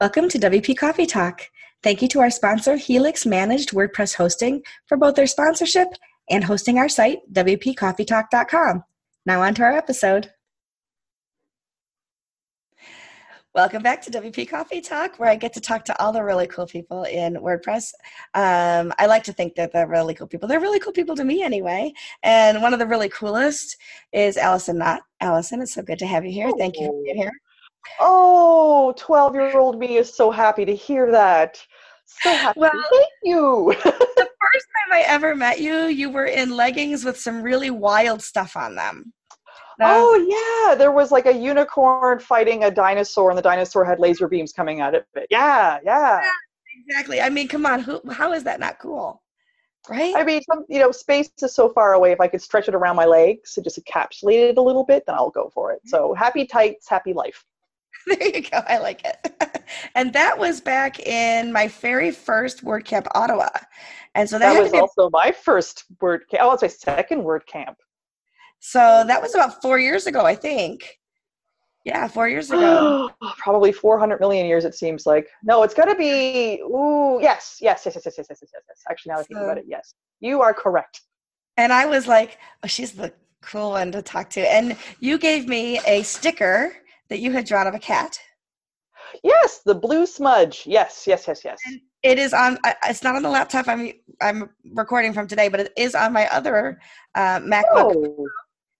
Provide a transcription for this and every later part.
Welcome to WP Coffee Talk. Thank you to our sponsor, Helix Managed WordPress Hosting, for both their sponsorship and hosting our site, WPCoffeeTalk.com. Now, on to our episode. Welcome back to WP Coffee Talk, where I get to talk to all the really cool people in WordPress. Um, I like to think that they're really cool people. They're really cool people to me, anyway. And one of the really coolest is Allison Knott. Allison, it's so good to have you here. Thank you for being here. Oh, 12 year old me is so happy to hear that. So happy. Well, Thank you. the first time I ever met you, you were in leggings with some really wild stuff on them. Oh yeah, there was like a unicorn fighting a dinosaur, and the dinosaur had laser beams coming out of it. Yeah, yeah. yeah exactly. I mean, come on, who? How is that not cool? Right? I mean, some, you know, space is so far away. If I could stretch it around my legs and just encapsulate it a little bit, then I'll go for it. So happy tights, happy life. there you go. I like it. and that was back in my very first WordCamp Ottawa. And so that, that was also my first word camp. Oh, it's my second WordCamp. So that was about four years ago, I think. Yeah, four years ago. Probably 400 million years, it seems like. No, it's got to be, ooh, yes, yes, yes, yes, yes, yes, yes, yes, yes. Actually, now that I think about it, yes. You are correct. And I was like, oh, she's the cool one to talk to. And you gave me a sticker that you had drawn of a cat. Yes, the blue smudge. Yes, yes, yes, yes. And it is on. It's not on the laptop I'm I'm recording from today, but it is on my other uh, MacBook, oh.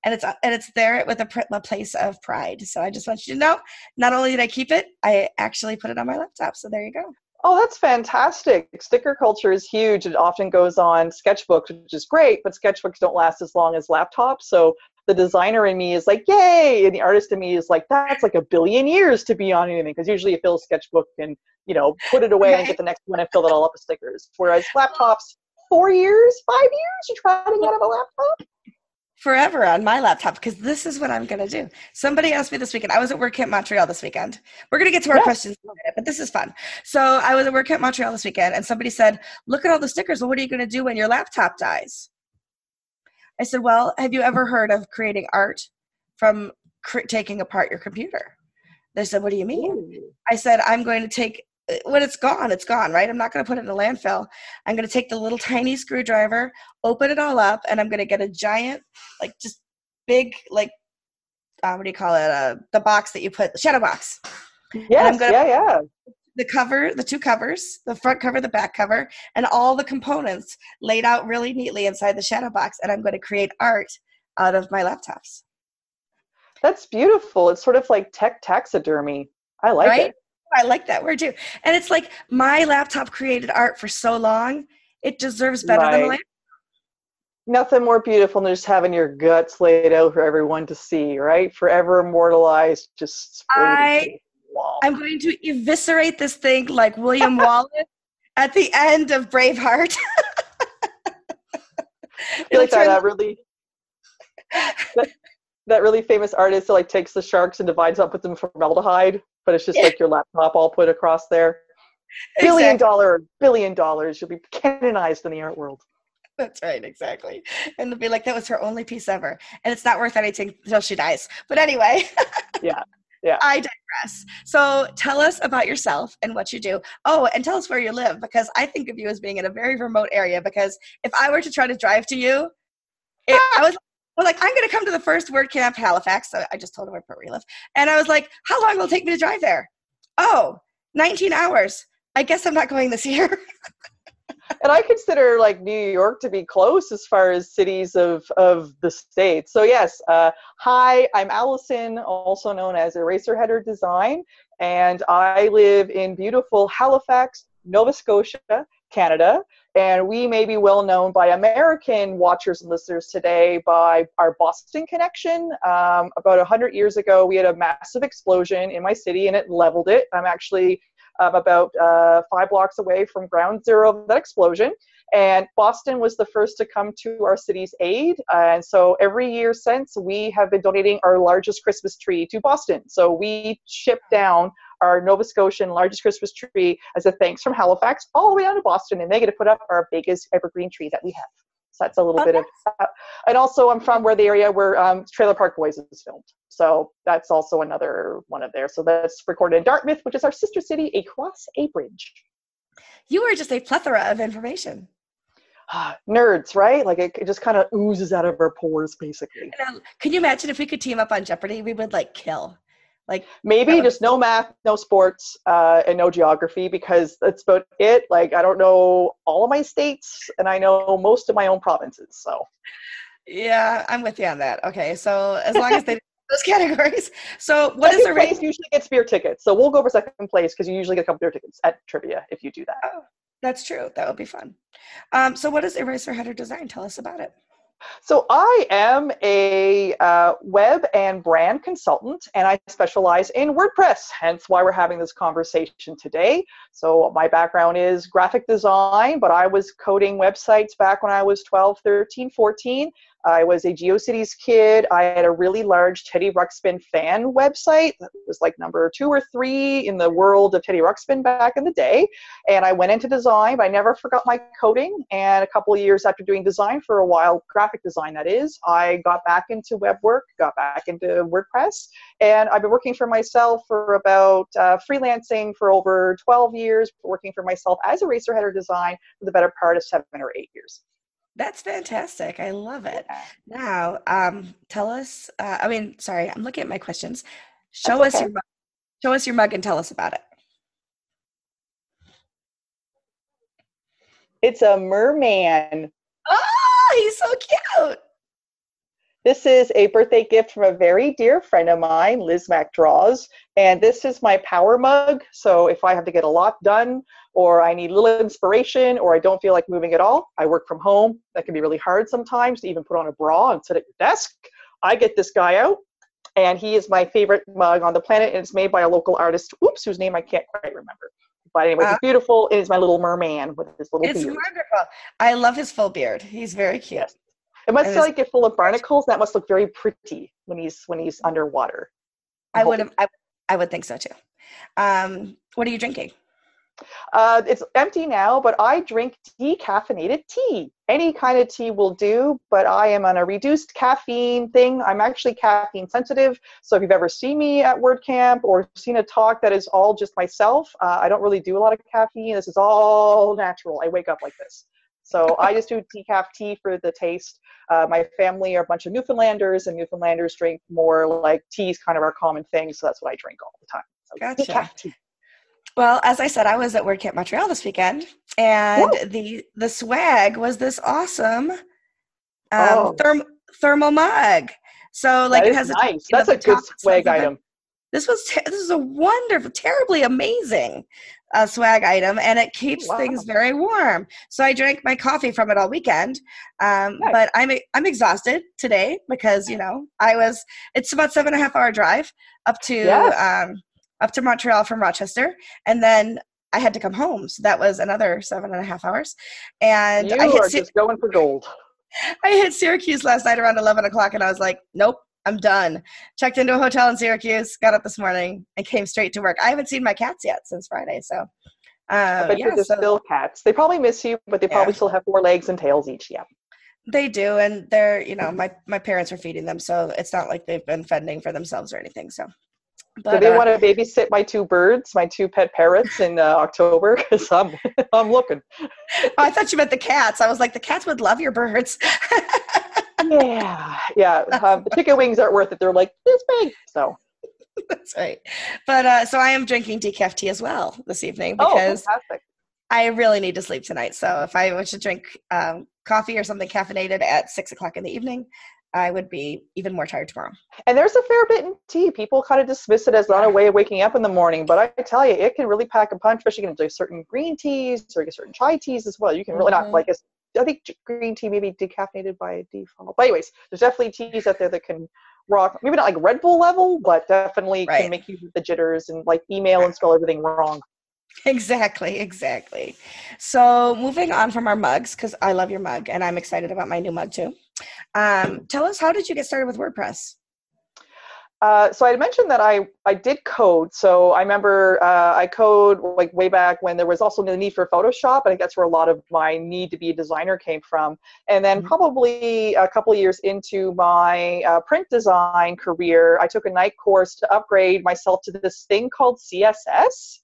and it's and it's there with a, a place of pride. So I just want you to know, not only did I keep it, I actually put it on my laptop. So there you go. Oh, that's fantastic. Sticker culture is huge. It often goes on sketchbooks, which is great, but sketchbooks don't last as long as laptops. So the designer in me is like, yay, and the artist in me is like, that's like a billion years to be on anything, because usually you fill a sketchbook and you know put it away right. and get the next one and fill it all up with stickers. Whereas laptops, four years, five years, you try to get out of a laptop. Forever on my laptop because this is what I'm gonna do. Somebody asked me this weekend. I was at work WordCamp Montreal this weekend. We're gonna get to our yes. questions in a minute, but this is fun. So I was at work WordCamp Montreal this weekend, and somebody said, "Look at all the stickers. Well, what are you gonna do when your laptop dies?" I said, Well, have you ever heard of creating art from cr- taking apart your computer? They said, What do you mean? I said, I'm going to take when it's gone, it's gone, right? I'm not going to put it in a landfill. I'm going to take the little tiny screwdriver, open it all up, and I'm going to get a giant, like just big, like, uh, what do you call it? Uh, the box that you put, the shadow box. Yes, yeah, yeah the cover, the two covers, the front cover, the back cover, and all the components laid out really neatly inside the shadow box. And I'm going to create art out of my laptops. That's beautiful. It's sort of like tech taxidermy. I like right? it. I like that word too. And it's like my laptop created art for so long, it deserves better right. than a laptop. Nothing more beautiful than just having your guts laid out for everyone to see, right? Forever immortalized. Just I I'm going to eviscerate this thing like William Wallace at the end of Braveheart. like that, that really that, that, really famous artist that like takes the sharks and divides up with them formaldehyde, but it's just like your laptop all put across there. Exactly. Billion dollar, billion dollars. You'll be canonized in the art world. That's right, exactly. And they'll be like, that was her only piece ever. And it's not worth anything until she dies. But anyway. yeah yeah. I digress. So tell us about yourself and what you do. Oh, and tell us where you live because I think of you as being in a very remote area. Because if I were to try to drive to you, it, I was well, like, I'm going to come to the first WordCamp Halifax. So I just told him where you live. And I was like, how long will it take me to drive there? Oh, 19 hours. I guess I'm not going this year. and I consider like New York to be close as far as cities of of the states. So yes, uh, hi, I'm Allison, also known as Eraserheader Design, and I live in beautiful Halifax, Nova Scotia, Canada. And we may be well known by American watchers and listeners today by our Boston connection. Um, about 100 years ago, we had a massive explosion in my city and it leveled it. I'm actually um, about uh, five blocks away from ground zero of that explosion. And Boston was the first to come to our city's aid. and so every year since, we have been donating our largest Christmas tree to Boston. So we ship down our Nova Scotian largest Christmas tree as a thanks from Halifax all the way down to Boston, and they get to put up our biggest evergreen tree that we have. So that's a little bit of, and also I'm from where the area where um, Trailer Park Boys is filmed. So that's also another one of there. So that's recorded in Dartmouth, which is our sister city across a bridge. You are just a plethora of information. Nerds, right? Like it, it just kind of oozes out of our pores, basically. can you imagine if we could team up on Jeopardy? We would like kill. Like maybe just no math, no sports, uh, and no geography because that's about it. Like I don't know all of my states, and I know most of my own provinces. So yeah, I'm with you on that. Okay, so as long as they those categories. So what second is the race? Usually gets beer tickets. So we'll go for second place because you usually get a couple beer tickets at trivia if you do that. Oh, that's true. That would be fun. Um, so what does Eraser Header Design? Tell us about it. So I am a uh, web and brand consultant, and I specialize in WordPress. Hence, why we're having this conversation today. So my background is graphic design, but I was coding websites back when I was 12, 13, 14. I was a GeoCities kid. I had a really large Teddy Ruxpin fan website that was like number two or three in the world of Teddy Ruxpin back in the day. And I went into design, but I never forgot my coding. And a couple of years after doing design for a while, graphic design that is, I got back into web work, got back into WordPress. And I've been working for myself for about uh, freelancing for over 12 years, working for myself as Eraser Header Design for the better part of seven or eight years. That's fantastic. I love it. Now, um, tell us. Uh, I mean, sorry, I'm looking at my questions. Show That's us okay. your show us your mug and tell us about it. It's a merman. Oh, he's so cute. This is a birthday gift from a very dear friend of mine, Liz MacDraws, and this is my power mug. So if I have to get a lot done, or I need a little inspiration, or I don't feel like moving at all, I work from home. That can be really hard sometimes to even put on a bra and sit at your desk. I get this guy out, and he is my favorite mug on the planet, and it's made by a local artist, oops, whose name I can't quite remember. But anyway, it's beautiful. It is my little merman with his little it's beard. wonderful. I love his full beard. He's very cute. Yes. It must like get full of barnacles. That must look very pretty when he's when he's underwater. I would I, I would think so too. Um, what are you drinking? Uh, it's empty now, but I drink decaffeinated tea. Any kind of tea will do, but I am on a reduced caffeine thing. I'm actually caffeine sensitive. So if you've ever seen me at WordCamp or seen a talk that is all just myself, uh, I don't really do a lot of caffeine. This is all natural. I wake up like this. So I just do decaf tea for the taste. Uh, my family are a bunch of Newfoundlanders, and Newfoundlanders drink more like tea is kind of our common thing. So that's what I drink all the time. So gotcha. Decaf tea. Well, as I said, I was at WordCamp Montreal this weekend, and the the swag was this awesome um, oh. therm, thermal mug. So, like, it has nice. A, That's a good swag item. This was this is a wonderful, terribly amazing uh, swag item, and it keeps wow. things very warm. So I drank my coffee from it all weekend, um, nice. but I'm I'm exhausted today because you know I was. It's about seven and a half hour drive up to yes. um, up to Montreal from Rochester, and then I had to come home, so that was another seven and a half hours. And you I hit are just going for gold. I hit Syracuse last night around eleven o'clock, and I was like, "Nope, I'm done." Checked into a hotel in Syracuse, got up this morning, and came straight to work. I haven't seen my cats yet since Friday, so. Uh, but yeah, they're so, still cats. They probably miss you, but they yeah. probably still have four legs and tails each. Yeah. They do, and they're you know my my parents are feeding them, so it's not like they've been fending for themselves or anything. So but, so they uh, want to babysit my two birds, my two pet parrots in uh, October because I'm I'm looking. oh, I thought you meant the cats. I was like, the cats would love your birds. yeah, yeah. Um, the chicken wings aren't worth it. They're like this big, so. That's right. But uh, so I am drinking decaf tea as well this evening oh, because oh, I really need to sleep tonight. So if I were to drink um, coffee or something caffeinated at six o'clock in the evening, I would be even more tired tomorrow. And there's a fair bit in tea. People kind of dismiss it as not a way of waking up in the morning, but I tell you, it can really pack a punch, especially if you can do certain green teas or certain chai teas as well. You can really mm-hmm. not like I think green tea maybe decaffeinated by default. But anyways, there's definitely teas out there that can rock. Maybe not like Red Bull level, but definitely right. can make you the jitters and like email and spell everything wrong. Exactly, exactly. So moving on from our mugs, because I love your mug and I'm excited about my new mug too. Um, tell us, how did you get started with WordPress? Uh, so I mentioned that I, I did code. So I remember uh, I code like way back when there was also the need for Photoshop. I think that's where a lot of my need to be a designer came from. And then mm-hmm. probably a couple of years into my uh, print design career, I took a night course to upgrade myself to this thing called CSS.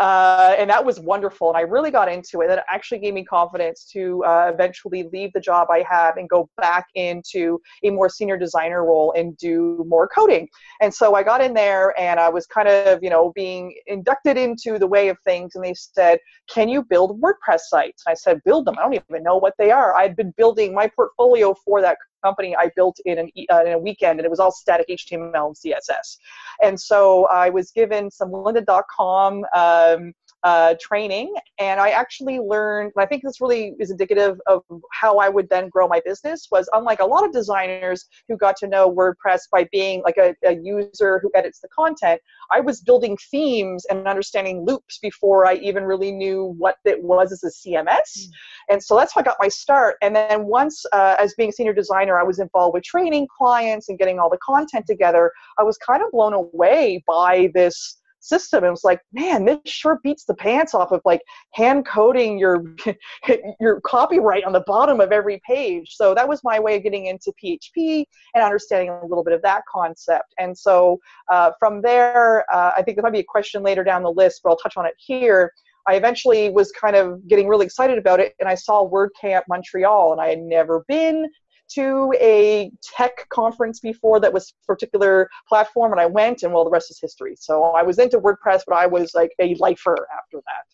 Uh, and that was wonderful. And I really got into it. That actually gave me confidence to uh, eventually leave the job I have and go back into a more senior designer role and do more coding. And so I got in there and I was kind of, you know, being inducted into the way of things. And they said, Can you build WordPress sites? And I said, Build them. I don't even know what they are. I'd been building my portfolio for that company I built in, an, uh, in a weekend, and it was all static HTML and CSS. And so I was given some lynda.com um, uh, training, and I actually learned. I think this really is indicative of how I would then grow my business. Was unlike a lot of designers who got to know WordPress by being like a, a user who edits the content. I was building themes and understanding loops before I even really knew what it was as a CMS. Mm. And so that's how I got my start. And then once, uh, as being a senior designer, I was involved with training clients and getting all the content together. I was kind of blown away by this system. It was like, man, this sure beats the pants off of like hand coding your your copyright on the bottom of every page. So that was my way of getting into PHP and understanding a little bit of that concept. And so uh, from there, uh, I think there might be a question later down the list, but I'll touch on it here. I eventually was kind of getting really excited about it, and I saw WordCamp Montreal, and I had never been to a tech conference before that was particular platform, and I went, and well, the rest is history. So I was into WordPress, but I was like a lifer after that.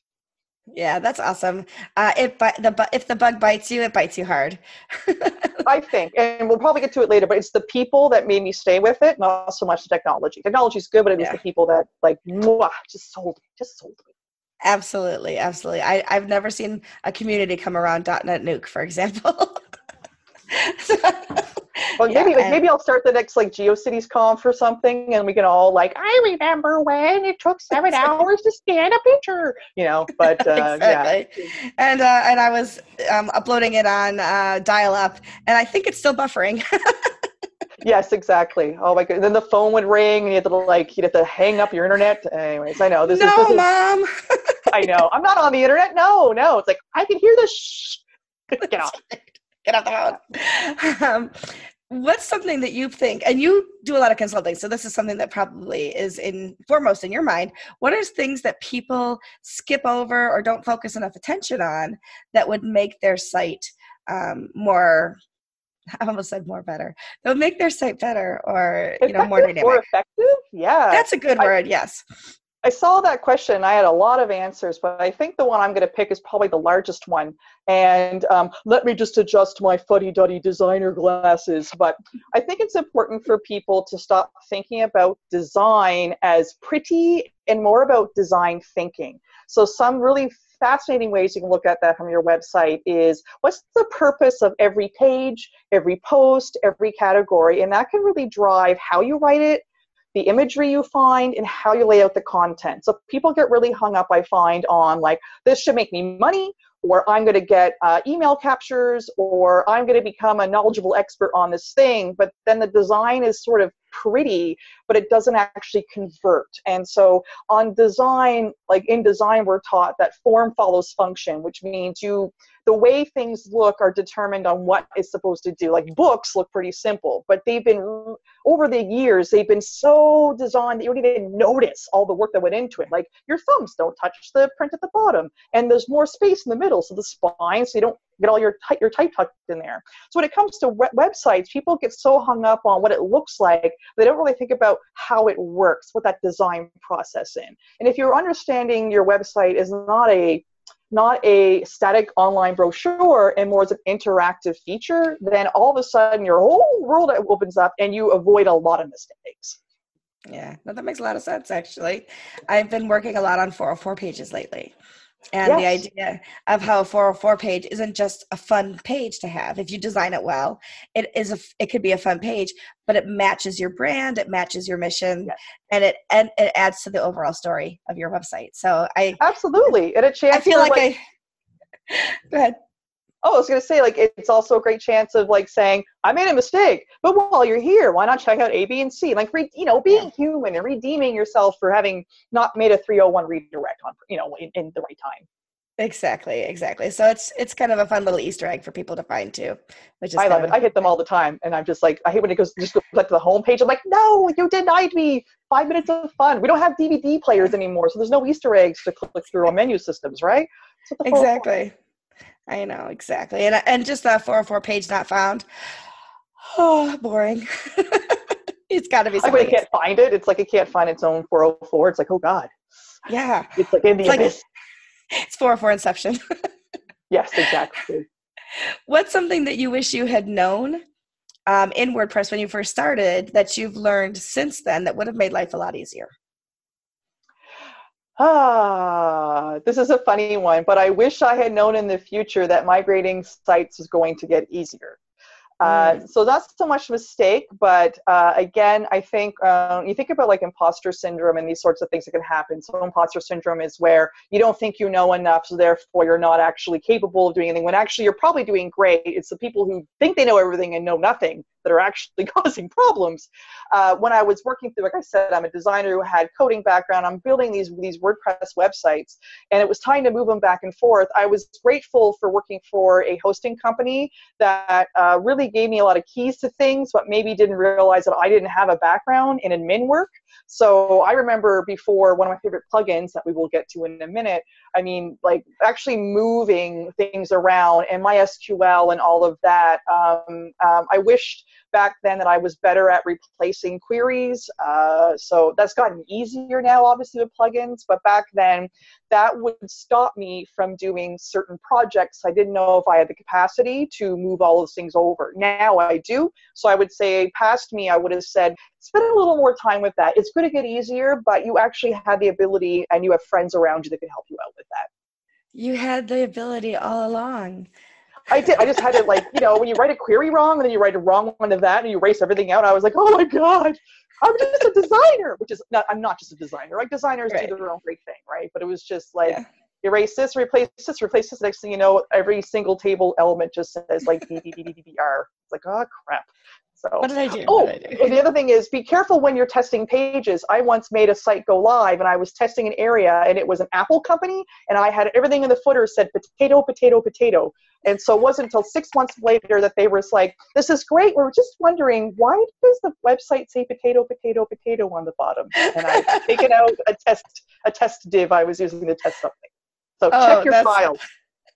Yeah, that's awesome. Uh, if the if the bug bites you, it bites you hard. I think, and we'll probably get to it later. But it's the people that made me stay with it, not so much the technology. Technology is good, but it was yeah. the people that like mwah, just sold me, just sold me. Absolutely, absolutely. I I've never seen a community come around DotNetNuke, for example. well, maybe like, maybe I'll start the next like GeoCities conf or something, and we can all like, I remember when it took seven hours to scan a picture, you know. But uh, exactly. yeah, and uh, and I was um, uploading it on uh, dial-up, and I think it's still buffering. yes, exactly. Oh my god! Then the phone would ring, and you had to like you had to hang up your internet. Anyways, I know this no, is. No, mom. I know. I'm not on the internet. No, no. It's like I can hear the shh. Get off get off the phone. Um, what's something that you think, and you do a lot of consulting, so this is something that probably is in foremost in your mind. What are things that people skip over or don't focus enough attention on that would make their site um, more? I almost said more better. That would make their site better, or you know, more dynamic. More effective. Yeah, that's a good word. I, yes. I saw that question. I had a lot of answers, but I think the one I'm going to pick is probably the largest one. And um, let me just adjust my fuddy duddy designer glasses. But I think it's important for people to stop thinking about design as pretty and more about design thinking. So, some really fascinating ways you can look at that from your website is what's the purpose of every page, every post, every category, and that can really drive how you write it, the imagery you find and how you lay out the content. So people get really hung up, I find, on like, this should make me money, or I'm going to get uh, email captures, or I'm going to become a knowledgeable expert on this thing. But then the design is sort of pretty, but it doesn't actually convert. And so on design, like in design, we're taught that form follows function, which means you the way things look are determined on what is supposed to do. Like books look pretty simple, but they've been over the years they've been so designed that you don't even notice all the work that went into it. Like your thumbs don't touch the print at the bottom, and there's more space in the middle, so the spine, so you don't get all your type your type tucked in there. So when it comes to websites, people get so hung up on what it looks like they don't really think about how it works, what that design process in. And if you're understanding your website is not a not a static online brochure and more as an interactive feature, then all of a sudden your whole world opens up and you avoid a lot of mistakes. Yeah, no, that makes a lot of sense actually. I've been working a lot on 404 pages lately and yes. the idea of how a 404 page isn't just a fun page to have. If you design it well it is a it could be a fun page but it matches your brand it matches your mission yes. and it and it adds to the overall story of your website. So i absolutely. And a chance i feel like, like i go ahead Oh, I was going to say, like, it's also a great chance of like saying, I made a mistake, but while you're here, why not check out A, B, and C? Like, re- you know, being human and redeeming yourself for having not made a 301 redirect on, you know, in, in the right time. Exactly, exactly. So it's it's kind of a fun little Easter egg for people to find too, which is I love it. I hit them all the time, and I'm just like, I hate when it goes just goes back to the homepage. I'm like, no, you denied me five minutes of fun. We don't have DVD players anymore, so there's no Easter eggs to click through on menu systems, right? exactly. I know exactly, and and just that 404 page not found. Oh, boring. it's got to be. Something. I can't find it. It's like it can't find its own 404. It's like, oh god. Yeah. It's like in the it's abyss. Like, it's 404 Inception. yes, exactly. What's something that you wish you had known um, in WordPress when you first started that you've learned since then that would have made life a lot easier? Ah, this is a funny one, but I wish I had known in the future that migrating sites is going to get easier. Uh, mm. so that's so much mistake, but uh, again, I think um, you think about like imposter syndrome and these sorts of things that can happen. So imposter syndrome is where you don't think you know enough, so therefore you're not actually capable of doing anything. When actually you're probably doing great. It's the people who think they know everything and know nothing that are actually causing problems. Uh, when I was working through, like I said, I'm a designer who had coding background. I'm building these these WordPress websites, and it was time to move them back and forth. I was grateful for working for a hosting company that uh, really gave me a lot of keys to things, but maybe didn't realize that I didn't have a background in admin work. So I remember before one of my favorite plugins that we will get to in a minute. I mean, like actually moving things around and MySQL and all of that. Um, um, I wished back then that I was better at replacing queries. Uh, so that's gotten easier now, obviously, with plugins. But back then, that would stop me from doing certain projects. I didn't know if I had the capacity to move all those things over. Now I do. So I would say, past me, I would have said, spend a little more time with that. It's going to get easier, but you actually have the ability and you have friends around you that can help you out with that. You had the ability all along. I did. I just had to like, you know, when you write a query wrong and then you write a wrong one of that and you erase everything out, I was like, oh my god, I'm just a designer, which is not. I'm not just a designer. Like designers right. do their own great thing, right? But it was just like. Yeah. Erase this, replace this, replace this. Next thing you know, every single table element just says like B B B B B R. It's like, oh crap. So what did I do? Oh, I do? the other thing is be careful when you're testing pages. I once made a site go live and I was testing an area and it was an Apple company and I had everything in the footer said potato, potato, potato. And so it wasn't until six months later that they were like, this is great. We are just wondering why does the website say potato, potato, potato on the bottom? And I've taken out a test a test div I was using to test something. So oh, check your files.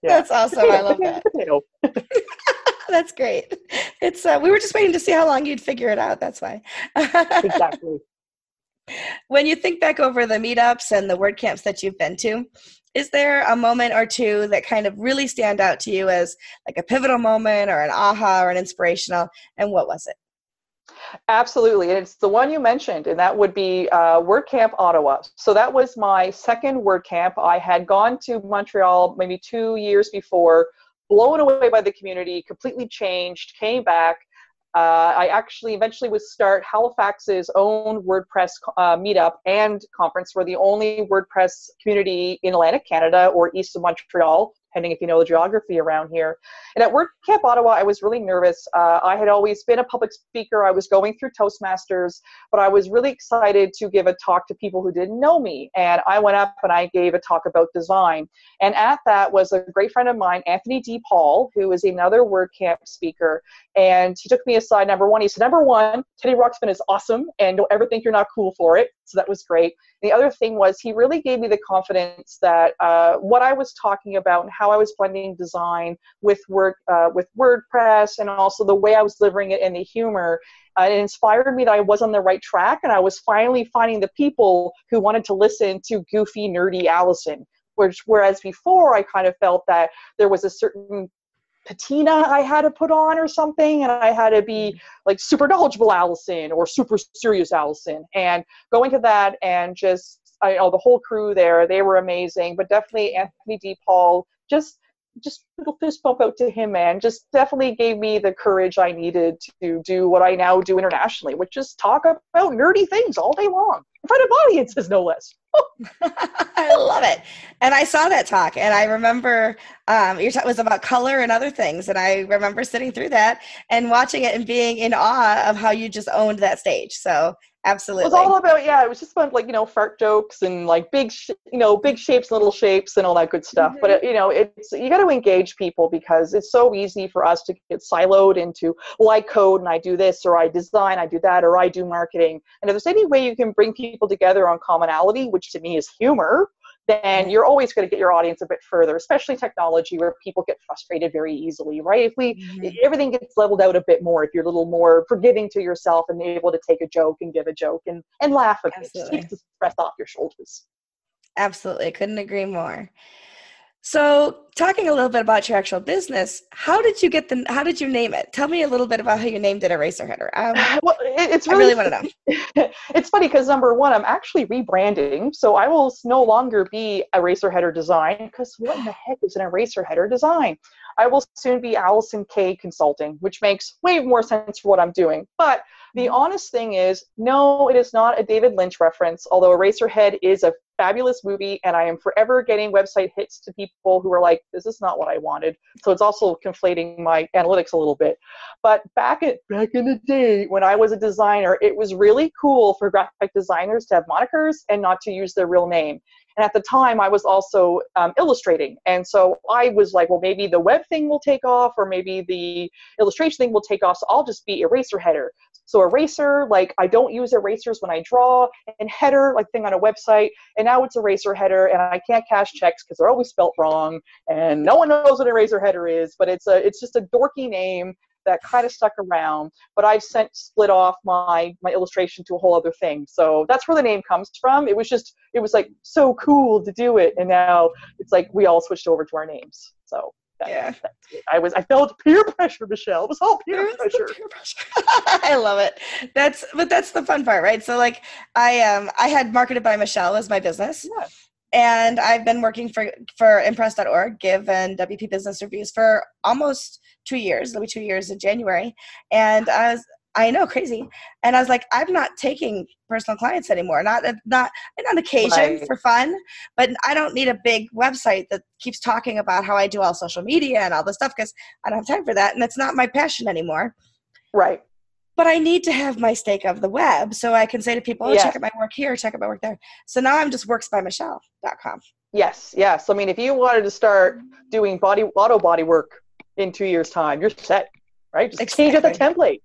Yeah. That's awesome. Potato, I love potato, that. Potato. That's great. It's uh, we were just waiting to see how long you'd figure it out. That's why. exactly. When you think back over the meetups and the WordCamps that you've been to, is there a moment or two that kind of really stand out to you as like a pivotal moment or an aha or an inspirational? And what was it? Absolutely, and it's the one you mentioned, and that would be uh, WordCamp Ottawa. So that was my second WordCamp. I had gone to Montreal maybe two years before blown away by the community, completely changed, came back. Uh, I actually eventually would start Halifax's own WordPress uh, meetup and conference. We're the only WordPress community in Atlantic Canada or east of Montreal depending if you know the geography around here. And at WordCamp Ottawa, I was really nervous. Uh, I had always been a public speaker. I was going through Toastmasters, but I was really excited to give a talk to people who didn't know me. And I went up and I gave a talk about design. And at that was a great friend of mine, Anthony D. Paul, who is another WordCamp speaker. And he took me aside. Number one, he said, Number one, Teddy Ruxpin is awesome, and don't ever think you're not cool for it. So that was great. The other thing was he really gave me the confidence that uh, what I was talking about and how I was blending design with word uh, with WordPress and also the way I was delivering it and the humor. Uh, it inspired me that I was on the right track and I was finally finding the people who wanted to listen to goofy, nerdy Allison. Whereas before I kind of felt that there was a certain patina I had to put on or something, and I had to be mm. like super knowledgeable Allison or super serious Allison. And going to that and just I know the whole crew there, they were amazing, but definitely Anthony D. Paul, just just little fist bump out to him, man. Just definitely gave me the courage I needed to do what I now do internationally, which is talk about nerdy things all day long in front of audiences, no less. I love it. And I saw that talk, and I remember um, your talk was about color and other things, and I remember sitting through that and watching it and being in awe of how you just owned that stage. So absolutely, it was all about yeah. It was just about like you know fart jokes and like big sh- you know big shapes, little shapes, and all that good stuff. Mm-hmm. But it, you know, it's you got to engage people because it's so easy for us to get siloed into well, I code and I do this, or I design, I do that, or I do marketing. And if there's any way you can bring people together on commonality, which to me is humor then you're always going to get your audience a bit further, especially technology where people get frustrated very easily, right? If we mm-hmm. everything gets leveled out a bit more, if you're a little more forgiving to yourself and able to take a joke and give a joke and and laugh a bit, just keeps the stress off your shoulders. Absolutely, couldn't agree more. So, talking a little bit about your actual business, how did you get the? How did you name it? Tell me a little bit about how you named it Eraserheader. Um, well, it's really, I really want to know. it's funny because number one, I'm actually rebranding, so I will no longer be Eraser Header Design because what in the heck is an Eraser Header Design? I will soon be Allison K Consulting, which makes way more sense for what I'm doing. But the mm-hmm. honest thing is, no, it is not a David Lynch reference, although Eraserhead is a fabulous movie, and I am forever getting website hits to people who are like, "This is not what I wanted." So it's also conflating my analytics a little bit. But back at back in the day when I was a designer, it was really cool for graphic designers to have monikers and not to use their real name. And at the time, I was also um, illustrating. And so I was like, well, maybe the web thing will take off, or maybe the illustration thing will take off. So I'll just be Eraserheader. So eraser, like I don't use erasers when I draw, and header, like thing on a website, and now it's eraser header, and I can't cash checks because they're always spelt wrong, and no one knows what eraser header is, but it's a it's just a dorky name that kind of stuck around. But I've sent split off my my illustration to a whole other thing, so that's where the name comes from. It was just it was like so cool to do it, and now it's like we all switched over to our names. So yeah. I was I felt peer pressure, Michelle. It was all peer pressure. Peer pressure. I love it. That's but that's the fun part, right? So like I um I had marketed by Michelle as my business. Yeah. And I've been working for for impress.org, give and WP business reviews for almost two years. It'll be two years in January. And I was I know, crazy. And I was like, I'm not taking personal clients anymore. Not uh, not and on occasion right. for fun, but I don't need a big website that keeps talking about how I do all social media and all this stuff because I don't have time for that, and that's not my passion anymore. Right. But I need to have my stake of the web so I can say to people, oh, yes. check out my work here, check out my work there. So now I'm just worksbymichelle.com. Yes, yes. I mean, if you wanted to start doing body auto body work in two years' time, you're set, right? Just exactly. change up the template.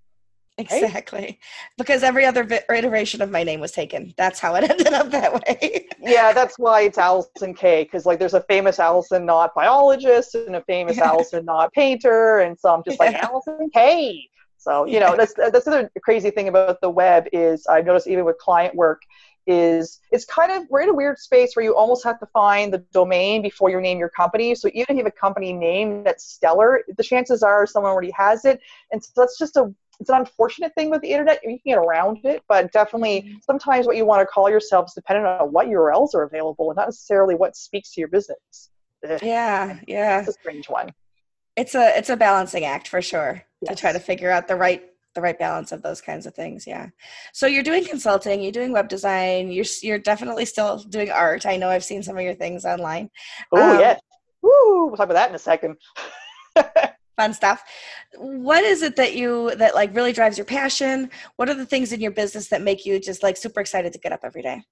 Exactly. Right? Because every other iteration of my name was taken. That's how it ended up that way. yeah, that's why it's Allison K. Because like there's a famous Allison Knott biologist and a famous yeah. Allison Knott painter, and so I'm just like. Allison K. So you know that's that's the crazy thing about the web is I've noticed even with client work is it's kind of we're in a weird space where you almost have to find the domain before you name your company. So even if you have a company name that's stellar, the chances are someone already has it, and so that's just a it's an unfortunate thing with the internet. You can get around it, but definitely mm-hmm. sometimes what you want to call yourself is dependent on what URLs are available and not necessarily what speaks to your business. Yeah, yeah. It's a strange one. It's a it's a balancing act for sure yes. to try to figure out the right the right balance of those kinds of things. Yeah. So you're doing consulting, you're doing web design, you're you're definitely still doing art. I know I've seen some of your things online. Oh um, yes. Woo! We'll talk about that in a second. fun stuff what is it that you that like really drives your passion what are the things in your business that make you just like super excited to get up every day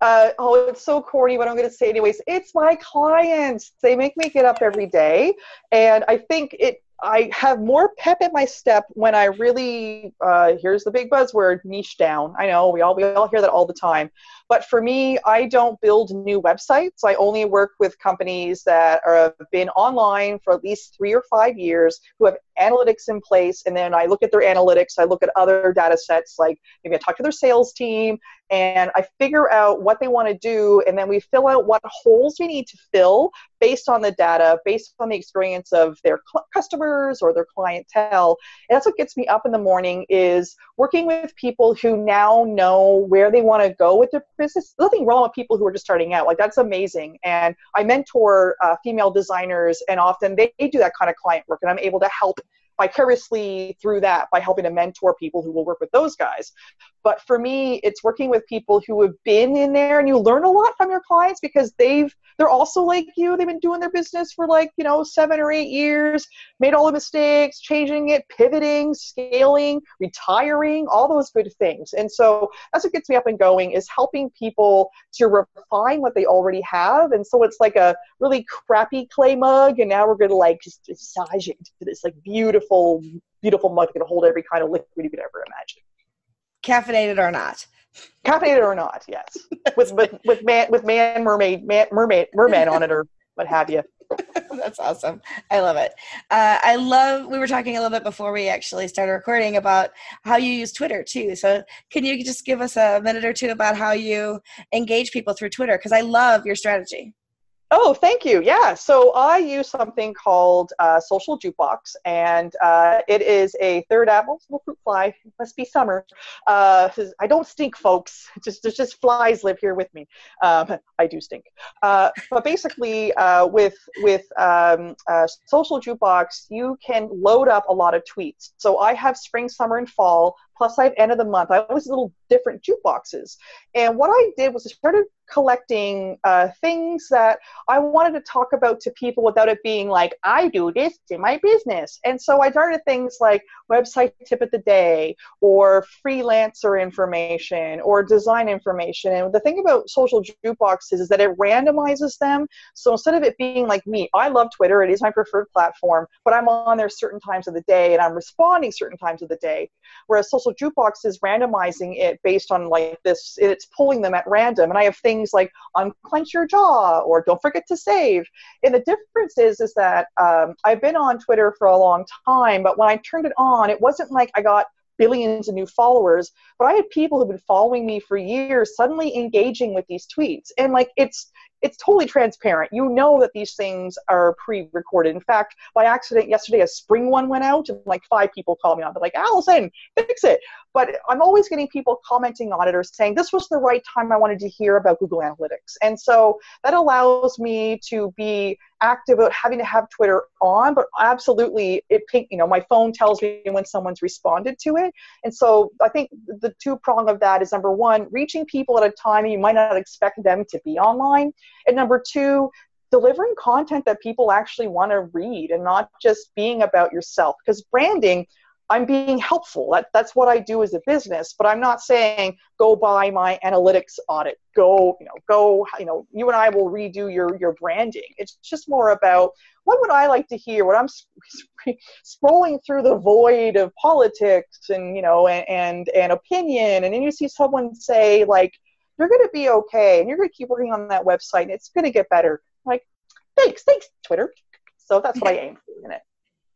uh, oh, it's so corny, but I'm going to say anyways. It's my clients. They make me get up every day, and I think it I have more pep in my step when I really uh, here's the big buzzword niche down. I know we all we all hear that all the time, but for me, I don't build new websites. I only work with companies that are, have been online for at least three or five years, who have analytics in place, and then I look at their analytics. I look at other data sets, like maybe I talk to their sales team, and I figure out what they want to do, and then we fill out what holes we need to fill based on the data, based on the experience of their cl- customers or their clientele. And that's what gets me up in the morning is working with people who now know where they want to go with their business. Nothing wrong with people who are just starting out. Like that's amazing. And I mentor uh, female designers, and often they, they do that kind of client work, and I'm able to help vicariously through that by helping to mentor people who will work with those guys. But for me, it's working with people who have been in there and you learn a lot from your clients because they've they're also like you. They've been doing their business for like, you know, seven or eight years, made all the mistakes, changing it, pivoting, scaling, retiring, all those good things. And so that's what gets me up and going is helping people to refine what they already have. And so it's like a really crappy clay mug, and now we're gonna like just massage it into this like beautiful, beautiful beautiful mug that can hold every kind of liquid you could ever imagine. Caffeinated or not. Caffeinated or not, yes. with with with man with man mermaid man mermaid merman on it or what have you. That's awesome. I love it. Uh, I love. We were talking a little bit before we actually started recording about how you use Twitter too. So, can you just give us a minute or two about how you engage people through Twitter? Because I love your strategy. Oh, thank you. Yeah. So I use something called uh, Social Jukebox, and uh, it is a third apple, little fruit fly. It must be summer. Uh, I don't stink, folks. Just there's just flies live here with me. Um, I do stink. Uh, but basically, uh, with with um, uh, Social Jukebox, you can load up a lot of tweets. So I have spring, summer, and fall plus I have end of the month. I always little different jukeboxes. And what I did was I started collecting uh, things that I wanted to talk about to people without it being like, I do this in my business. And so I started things like website tip of the day or freelancer information or design information. And the thing about social jukeboxes is that it randomizes them. So instead of it being like me, I love Twitter, it is my preferred platform, but I'm on there certain times of the day and I'm responding certain times of the day. Whereas social jukebox is randomizing it based on like this, it's pulling them at random. And I have things like unclench your jaw or don't forget to save. And the difference is, is that um, I've been on Twitter for a long time, but when I turned it on, it wasn't like I got billions of new followers, but I had people who've been following me for years suddenly engaging with these tweets. And like it's it's totally transparent. You know that these things are pre-recorded. In fact, by accident yesterday, a spring one went out, and like five people called me on. They're like, "Allison, fix it." But I'm always getting people commenting on it or saying, "This was the right time I wanted to hear about Google Analytics," and so that allows me to be active about having to have Twitter on. But absolutely, it ping. You know, my phone tells me when someone's responded to it, and so I think the two prong of that is number one, reaching people at a time you might not expect them to be online and number two, delivering content that people actually want to read and not just being about yourself. Because branding, I'm being helpful. That, that's what I do as a business, but I'm not saying go buy my analytics audit. Go, you know, go, you know, you and I will redo your your branding. It's just more about what would I like to hear when I'm scrolling through the void of politics and you know and and, and opinion, and then you see someone say like you're going to be okay and you're going to keep working on that website and it's going to get better. I'm like, thanks, thanks, Twitter. So that's what I aim for in it.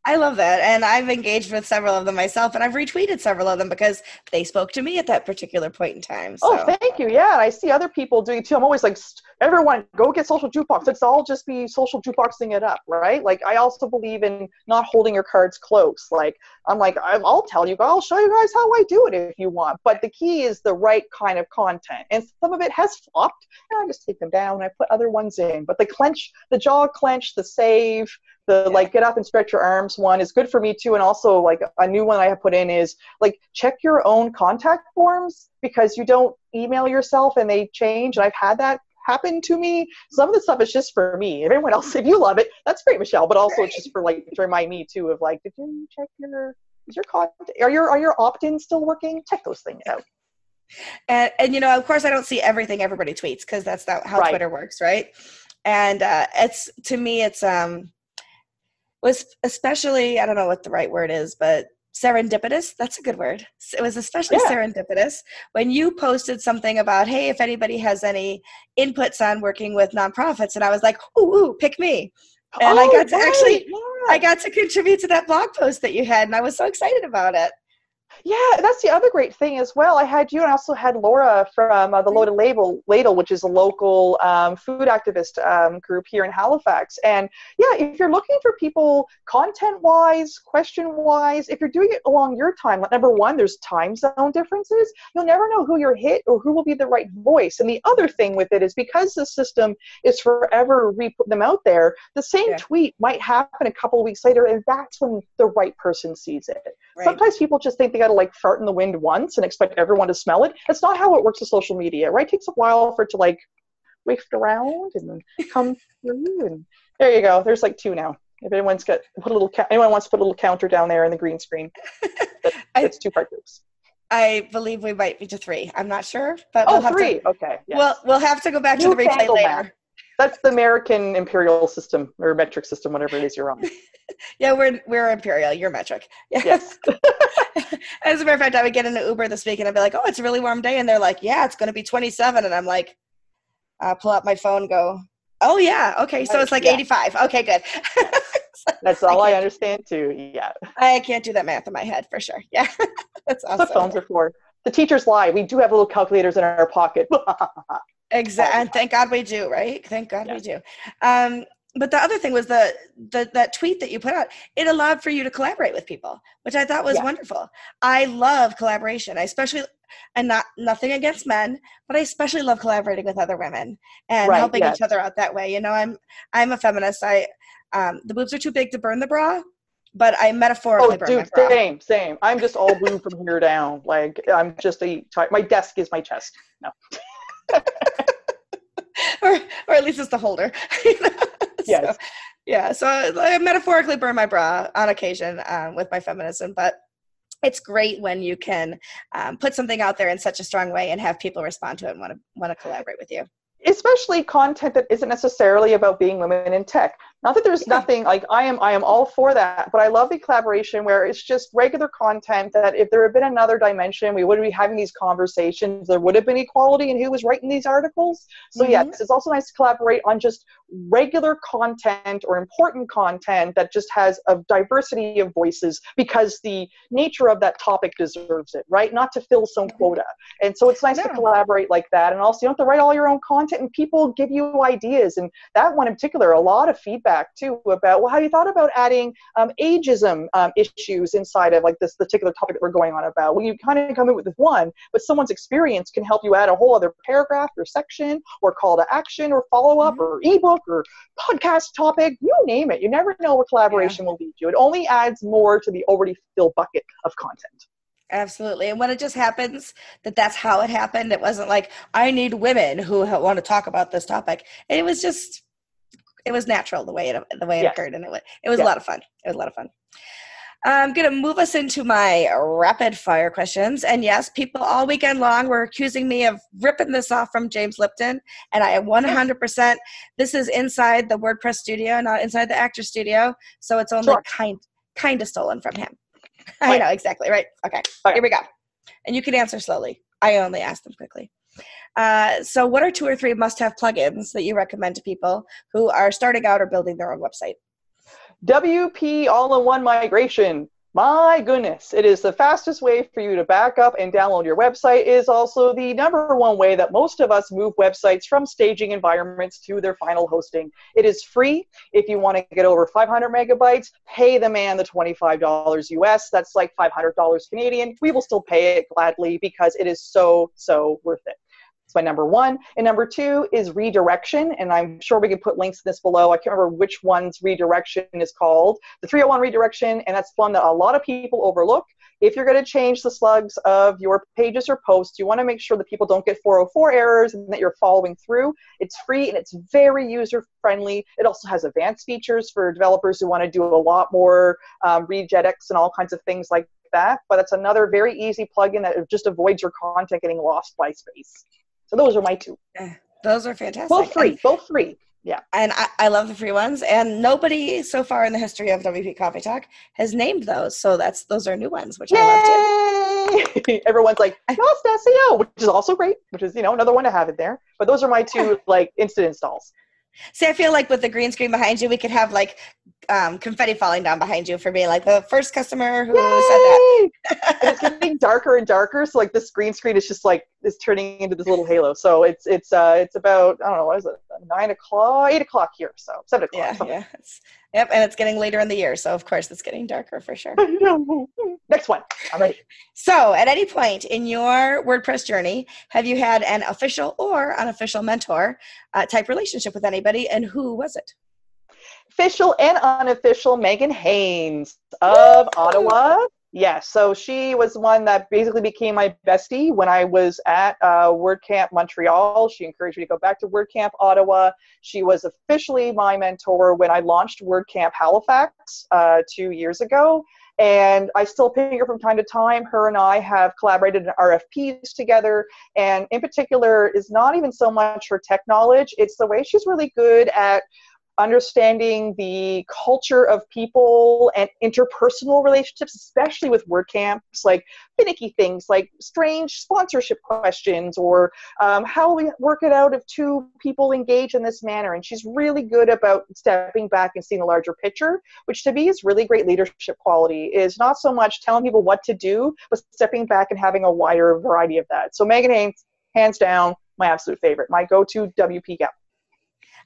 I love that. And I've engaged with several of them myself and I've retweeted several of them because they spoke to me at that particular point in time. Oh, so. Oh, thank you. Yeah. I see other people doing too. I'm always like, everyone go get social jukebox. Let's all just be social jukeboxing it up, right? Like I also believe in not holding your cards close. Like I'm like, I'll tell you, I'll show you guys how I do it if you want. But the key is the right kind of content. And some of it has flopped. And I just take them down and I put other ones in. But the clench, the jaw clench, the save, the like get up and stretch your arms one is good for me too. And also like a new one i have put in is like check your own contact forms because you don't email yourself and they change. And i've had that happen to me. Some of the stuff is just for me. If everyone else if you love it that's great michelle. But also it's just for like to remind me too of like did you check your is your contact are your are your opt-ins still working? Check those things out. And, and you know of course i don't see everything everybody tweets because that's not how right. twitter works right? And uh, it's to me it's um was especially, I don't know what the right word is, but serendipitous. That's a good word. It was especially yeah. serendipitous when you posted something about, hey, if anybody has any inputs on working with nonprofits, and I was like, ooh, ooh pick me. And oh, I got to right. actually, yeah. I got to contribute to that blog post that you had, and I was so excited about it. Yeah, that's the other great thing as well. I had you and I also had Laura from uh, the Loaded Label Ladle, which is a local um, food activist um, group here in Halifax. And yeah, if you're looking for people content wise, question wise, if you're doing it along your time, number one, there's time zone differences. You'll never know who you're hit or who will be the right voice. And the other thing with it is because the system is forever re put them out there, the same yeah. tweet might happen a couple of weeks later, and that's when the right person sees it. Right. Sometimes people just think they got to like fart in the wind once and expect everyone to smell it. That's not how it works with social media, right? It takes a while for it to like waft around and come through. And there you go. There's like two now. If anyone's got put a little anyone wants to put a little counter down there in the green screen, that, it's two part groups. I believe we might be to three. I'm not sure, but oh, we'll have three. To, okay. Yes. We'll we'll have to go back New to the replay later. That's the American imperial system or metric system, whatever it is you're on. yeah, we're we're imperial. You're metric. Yes. As a matter of fact, I would get in an Uber this week and I'd be like, "Oh, it's a really warm day," and they're like, "Yeah, it's going to be 27," and I'm like, I pull out my phone, go, "Oh yeah, okay, so it's like yeah. 85. Okay, good." That's all I, I understand too. Yeah. I can't do that math in my head for sure. Yeah, that's awesome. What phones are for. The teachers lie. We do have little calculators in our pocket. Exactly. And thank God we do, right? Thank God we do. Um, but the other thing was the, the that tweet that you put out it allowed for you to collaborate with people which i thought was yeah. wonderful i love collaboration i especially and not nothing against men but i especially love collaborating with other women and right, helping yes. each other out that way you know i'm i'm a feminist i um, the boobs are too big to burn the bra but i metaphorically burn. oh, dude, same same i'm just all blue from here down like i'm just a my desk is my chest no or, or at least it's the holder. yes. So, yeah. So I metaphorically burn my bra on occasion um, with my feminism, but it's great when you can um, put something out there in such a strong way and have people respond to it and want to want to collaborate with you especially content that isn't necessarily about being women in tech not that there's nothing like i am i am all for that but i love the collaboration where it's just regular content that if there had been another dimension we wouldn't be having these conversations. There would have been equality in who was writing these articles. So mm-hmm. yes it's also nice to collaborate on just regular content or important content that just has a diversity of voices because the nature of that topic deserves it right? Not to fill some mm-hmm. quota. And so it's nice to collaborate like that. And also you don't have to write all your own content and people give you ideas. And that one in particular a lot of feedback feedback too about well, have you thought about adding um, ageism um, issues inside of like this particular topic that we're going on about? Well, you kind of come in with one, but someone's experience can help you add a whole other paragraph or section or call to action or follow up mm-hmm. or ebook or podcast topic. You name it. You never know where collaboration yeah. will lead you. It only adds more to the already filled bucket of content. Absolutely. And when it just happens that that's how it happened, it wasn't like, I need women who want to talk about this topic. It was just it was natural the way it the way it yes. occurred, and it was it was yes. a lot of fun. It was a lot of fun. I'm going to move us into my rapid fire questions. And yes, people all weekend long were accusing me of ripping this off from James Lipton. And I am 100%, this is inside the WordPress studio, not inside the actor studio. So it's only sure. kind, kind of stolen from him. Right. I know, exactly. Right. Okay. okay. Here we go. And you can answer slowly. I only ask them quickly. Uh, so, what are two or three must have plugins that you recommend to people who are starting out or building their own website? WP all in one migration. My goodness, it is the fastest way for you to back up and download your website. It is also the number one way that most of us move websites from staging environments to their final hosting. It is free. If you want to get over 500 megabytes, pay the man the $25 US. That's like $500 Canadian. We will still pay it gladly because it is so, so worth it. That's my number one. And number two is redirection. And I'm sure we can put links to this below. I can't remember which one's redirection is called. The 301 redirection, and that's one that a lot of people overlook. If you're going to change the slugs of your pages or posts, you want to make sure that people don't get 404 errors and that you're following through. It's free and it's very user friendly. It also has advanced features for developers who want to do a lot more um, and all kinds of things like that. But it's another very easy plugin that just avoids your content getting lost by space. So those are my two. Eh, those are fantastic. Both free. And, both free. Yeah. And I, I love the free ones. And nobody so far in the history of WP Coffee Talk has named those. So that's those are new ones, which Yay! I love too. Everyone's like, Yoast SEO, which is also great, which is, you know, another one to have it there. But those are my two like instant installs. See, I feel like with the green screen behind you, we could have like um, confetti falling down behind you for being like the first customer who Yay! said that. it's getting darker and darker, so like this green screen is just like is turning into this little halo. So it's it's uh it's about I don't know what is it nine o'clock, eight o'clock here, so seven o'clock. Yeah, yeah. It's, yep, and it's getting later in the year, so of course it's getting darker for sure. Next one. All right. So, at any point in your WordPress journey, have you had an official or unofficial mentor uh, type relationship with anybody, and who was it? Official and unofficial Megan Haynes of Woo! Ottawa. Yes, so she was one that basically became my bestie when I was at uh, WordCamp Montreal. She encouraged me to go back to WordCamp Ottawa. She was officially my mentor when I launched WordCamp Halifax uh, two years ago. And I still ping her from time to time. Her and I have collaborated in RFPs together. And in particular, is not even so much her tech knowledge, it's the way she's really good at understanding the culture of people and interpersonal relationships, especially with WordCamps, like finicky things like strange sponsorship questions or um, how we work it out if two people engage in this manner. And she's really good about stepping back and seeing the larger picture, which to me is really great leadership quality, is not so much telling people what to do, but stepping back and having a wider variety of that. So Megan Haynes, hands down, my absolute favorite, my go-to WP gal.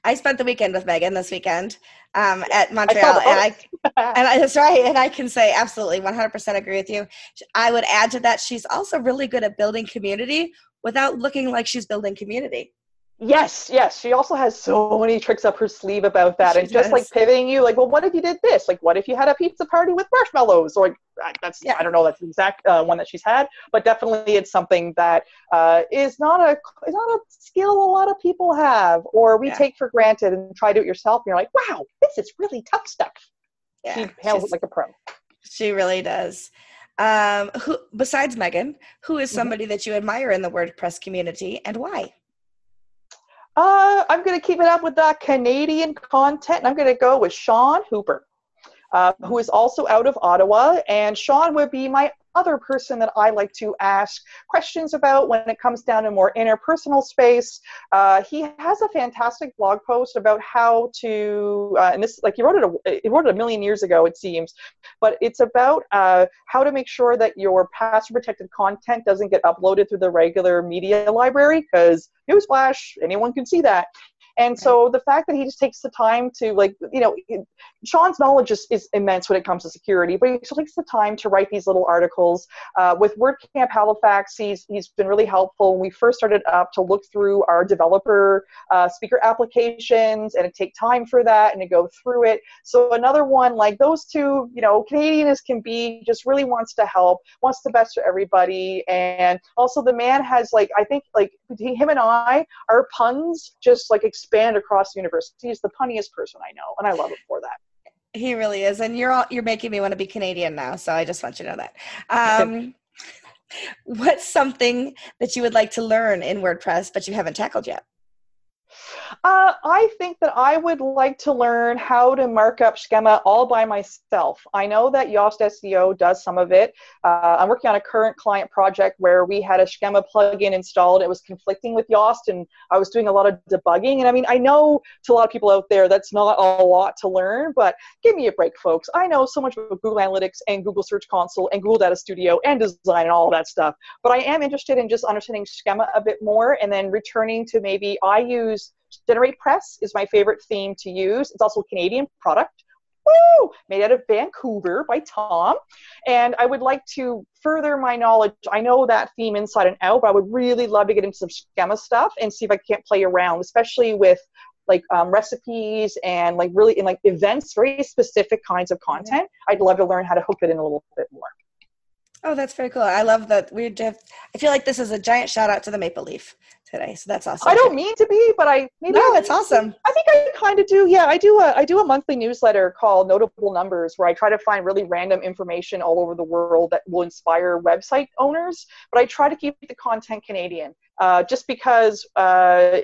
I spent the weekend with Megan this weekend um, at Montreal, I and I and I, that's right, and I can say absolutely 100% agree with you. I would add to that she's also really good at building community without looking like she's building community. Yes, yes. She also has so many tricks up her sleeve about that, she and just like pivoting you, like, well, what if you did this? Like, what if you had a pizza party with marshmallows? Or like, that's yeah. I don't know that's the exact uh, one that she's had, but definitely it's something that uh, is not a is not a skill a lot of people have, or we yeah. take for granted and try to do it yourself. And you're like, wow, this is really tough stuff. Yeah, she handles it like a pro. She really does. Um, who besides Megan, who is mm-hmm. somebody mm-hmm. that you admire in the WordPress community, and why? Uh, I'm going to keep it up with the Canadian content, I'm going to go with Shawn Hooper, uh, who is also out of Ottawa. And Shawn would be my other person that I like to ask questions about when it comes down to more interpersonal space. Uh, he has a fantastic blog post about how to, uh, and this, like he wrote it, a, he wrote it a million years ago, it seems, but it's about uh, how to make sure that your password protected content doesn't get uploaded through the regular media library, because newsflash, anyone can see that. And so the fact that he just takes the time to like, you know, Shawn's knowledge is, is immense when it comes to security, but he still takes the time to write these little articles. Uh, with WordCamp Halifax, he's, he's been really helpful. When we first started up to look through our developer uh, speaker applications and to take time for that and to go through it. So another one like those two, you know, Canadian as can be, just really wants to help, wants the best for everybody. And also the man has like, I think like between him and I, our puns just like expand across the universe. He's the punniest person I know, and I love him for that. He really is, and you're all, you're making me want to be Canadian now. So I just want you to know that. Um, what's something that you would like to learn in WordPress but you haven't tackled yet? Uh, I think that I would like to learn how to mark up schema all by myself. I know that Yoast SEO does some of it. Uh, I'm working on a current client project where we had a schema plugin installed. It was conflicting with Yoast, and I was doing a lot of debugging. And I mean, I know to a lot of people out there that's not a lot to learn, but give me a break, folks. I know so much about Google Analytics and Google Search Console and Google Data Studio and design and all that stuff. But I am interested in just understanding schema a bit more and then returning to maybe I use GeneratePress is my favorite theme to use. It's also a Canadian product. Woo! Made out of Vancouver by Tom. And I would like to further my knowledge. I know that theme inside and out, but I would really love to get into some schema stuff and see if I can't play around, especially with like um, recipes and like really in like events, very specific kinds of content. I'd love to learn how to hook it in a little bit more. Oh, that's very cool. I love that we just. I feel like this is a giant shout out to the Maple Leaf today. So that's awesome. I don't mean to be, but I maybe no, it's awesome. I think I kind of do. Yeah, I do. A, I do a monthly newsletter called Notable Numbers, where I try to find really random information all over the world that will inspire website owners. But I try to keep the content Canadian uh, just because uh,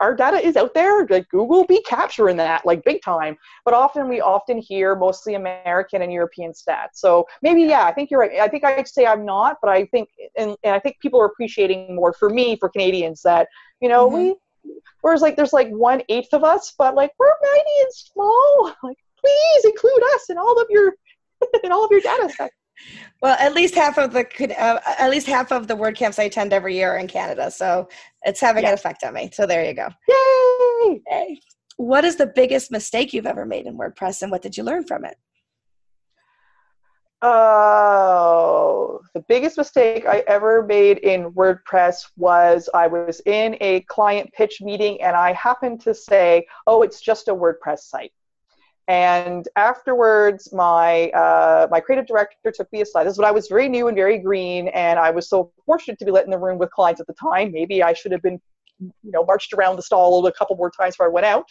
our data is out there. Like Google be capturing that like big time. But often we often hear mostly American and European stats. So maybe yeah, I think you're right. I think I'd say I'm not, but I think and, and I think people are appreciating more for me for Canadians that you know mm-hmm. we. Whereas like there's like one eighth of us, but like we're mighty and small. Like please include us in all of your in all of your data sets. Well, at least half of the uh, at least half of the WordCamps I attend every year are in Canada, so it's having yeah. an effect on me. So there you go. Yay! Yay! What is the biggest mistake you've ever made in WordPress, and what did you learn from it? Oh, the biggest mistake I ever made in WordPress was I was in a client pitch meeting and I happened to say, "Oh, it's just a WordPress site." And afterwards, my uh, my creative director took me aside. This is when I was very new and very green, and I was so fortunate to be let in the room with clients at the time. Maybe I should have been you know marched around the stall a couple more times before I went out.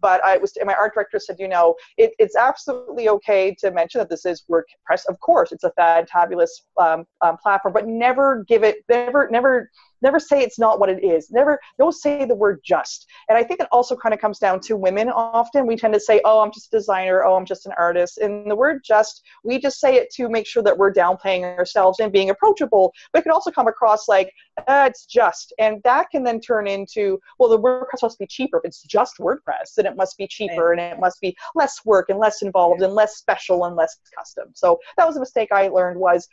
But I was And my art director said, you know, it, it's absolutely okay to mention that this is WordPress. Of course, it's a fantabulous um, um, platform, but never give it, never, never never say it's not what it is. Never don't say the word just. And I think it also kind of comes down to women often. We tend to say, oh, I'm just a designer, oh, I'm just an artist. And the word just, we just say it to make sure that we're downplaying ourselves and being approachable. But it can also come across like, uh, it's just. And that can then turn into, well, the WordPress must be cheaper. If it's just WordPress, then it must be cheaper and it must be less work and less involved and less special and less custom. So that was a mistake I learned was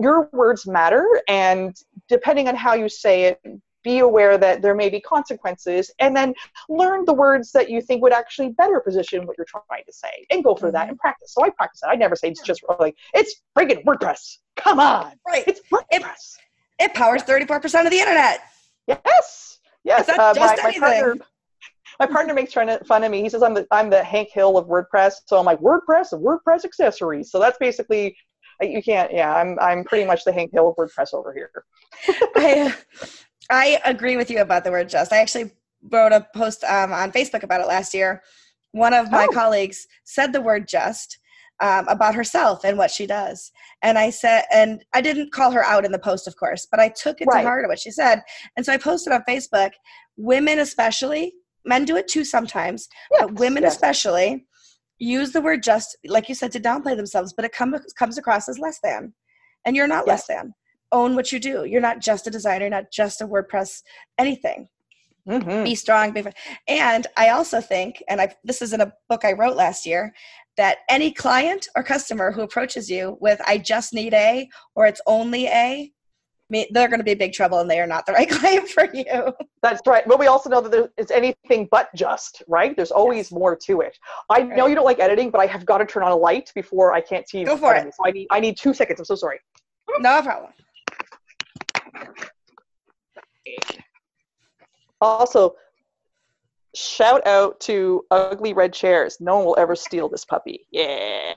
your words matter and depending on how you say it be aware that there may be consequences and then learn the words that you think would actually better position what you're trying to say and go for mm-hmm. that and practice. So i practice that i never say it's just like it's friggin wordpress. Come on. Right. It's wordpress. it, it powers 34% of the internet. Yes. Yes. Uh, my, my, partner, my partner makes fun of me. He says I'm the I'm the Hank Hill of WordPress. So I'm like WordPress and WordPress accessories. So that's basically you can't. Yeah, I'm I'm pretty much the Hank Hill of WordPress over here. I I agree with you about the word just. I actually wrote a post um, on Facebook about it last year. One of my oh. colleagues said the word just. Um, about herself and what she does. And I said, and I didn't call her out in the post, of course, but I took it right. to heart what she said. And so I posted on Facebook women, especially, men do it too sometimes, yes. but women, yes. especially, use the word just like you said to downplay themselves but it comes comes across as less than and you're not yes. less than own what you do you're not just a designer not just a wordpress anything mm-hmm. be strong be and i also think and i this is in a book i wrote last year that any client or customer who approaches you with i just need a or it's only a they're going to be big trouble and they are not the right client for you. That's right. But we also know that there is anything but just, right? There's always yes. more to it. I right. know you don't like editing, but I have got to turn on a light before I can't see. Go for it. So I need, I need two seconds. I'm so sorry. No problem. Also, shout out to Ugly Red Chairs. No one will ever steal this puppy. Yeah.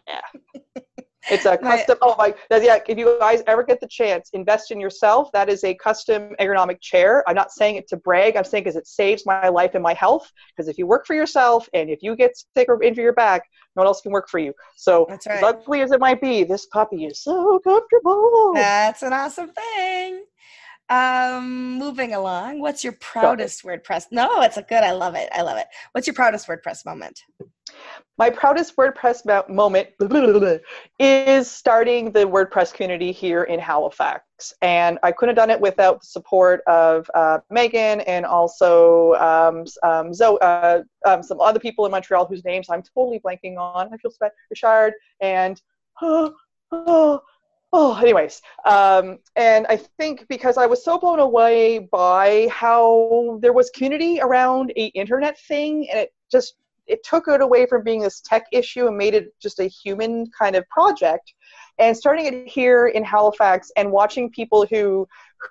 It's a custom. My, oh my, yeah. If you guys ever get the chance, invest in yourself. That is a custom ergonomic chair. I'm not saying it to brag. I'm saying because it saves my life and my health. Because if you work for yourself and if you get sick or injure your back, no one else can work for you. So right. as ugly as it might be, this puppy is so comfortable. That's an awesome thing. Um, moving along, what's your proudest WordPress? No, it's a good. I love it. I love it. What's your proudest WordPress moment? My proudest WordPress moment is starting the WordPress community here in Halifax. And I couldn't have done it without the support of uh, Megan and also um, um, Zoe, uh, um, some other people in Montreal whose names I'm totally blanking on. I feel bad. Richard and oh, oh, oh anyways um, and i think because i was so blown away by how there was community around a internet thing and it just it took it away from being this tech issue and made it just a human kind of project. And starting it here in halifax and watching people who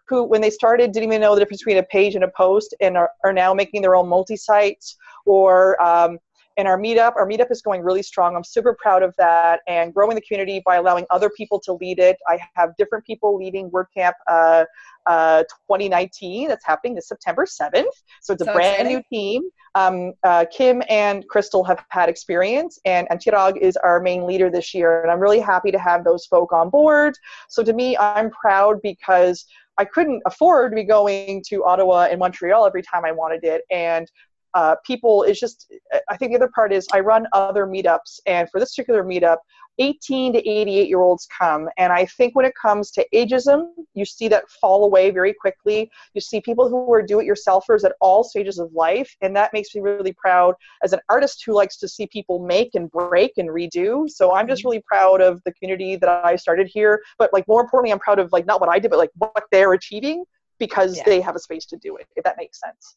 who when they started didn't even know the difference between a page and a post and are, are now making their own multi-sites or um, and our meetup our meetup is going really strong. I'm super proud of that and growing the community by allowing other people to lead it. I have different people leading wordcamp uh, uh, 2019 that's happening this september 7th so it's a so brand exciting. new team. Um, uh, kim and crystal have had experience and antirag is our main leader this year and i'm really happy to have those folk on board. So to me i'm proud because I couldn't afford to be going to Ottawa and Montreal every time I wanted it. And uh, people is just i think the other part is i run other meetups and for this particular meetup 18 to 88 year olds come and i think when it comes to ageism you see that fall away very quickly you see people who are do-it-yourselfers at all stages of life and that makes me really proud as an artist who likes to see people make and break and redo so i'm just mm-hmm. really proud of the community that i started here but like more importantly i'm proud of like not what i did but like what they're achieving because yeah. they have a space to do it if that makes sense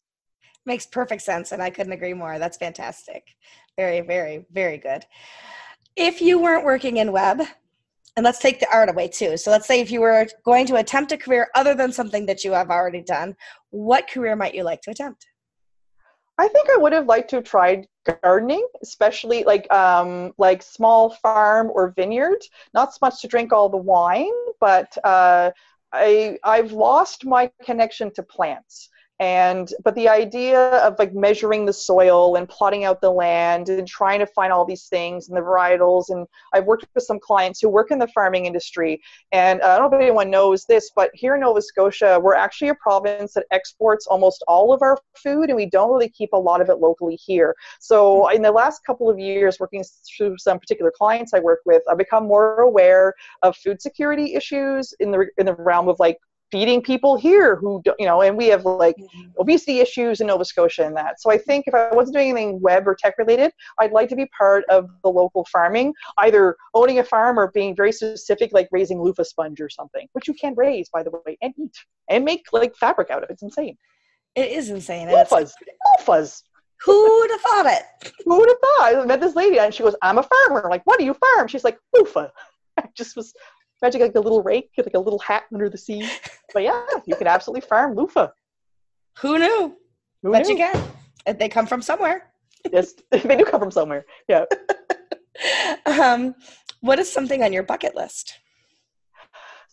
makes perfect sense and i couldn't agree more. That's fantastic. Very very very good. If you weren't working in web and let's take the art away too. So let's say if you were going to attempt a career other than something that you have already done what career might you like to attempt? I think i would have liked to have tried gardening especially like um, like small farm or vineyard. Not so much to drink all the wine but uh, I, I've lost my connection to plants and but the idea of like measuring the soil and plotting out the land and trying to find all these things and the varietals and i've worked with some clients who work in the farming industry and i don't know if anyone knows this but here in nova scotia we're actually a province that exports almost all of our food and we don't really keep a lot of it locally here. So in the last couple of years working through some particular clients i work with i've become more aware of food security issues in the in the realm of like feeding people here who you know and we have like mm-hmm. obesity issues in nova scotia and that. So i think if i wasn't doing anything web or tech related i'd like to be part of the local farming either owning a farm or being very specific like raising loofah sponge or something which you can raise by the way and eat and make like fabric out of it. It's insane. It is insane loofahs. Loofahs. Who would have thought it? Who would have thought? I met this lady and she goes i'm a farmer. I'm like what do you farm? She's like loofah. I just was Imagine like a little rake, like a little hat under the sea. But yeah, you can absolutely farm loofah. Who knew? Who but knew? you can. They come from somewhere. yes, they do come from somewhere. Yeah. um, what is something on your bucket list?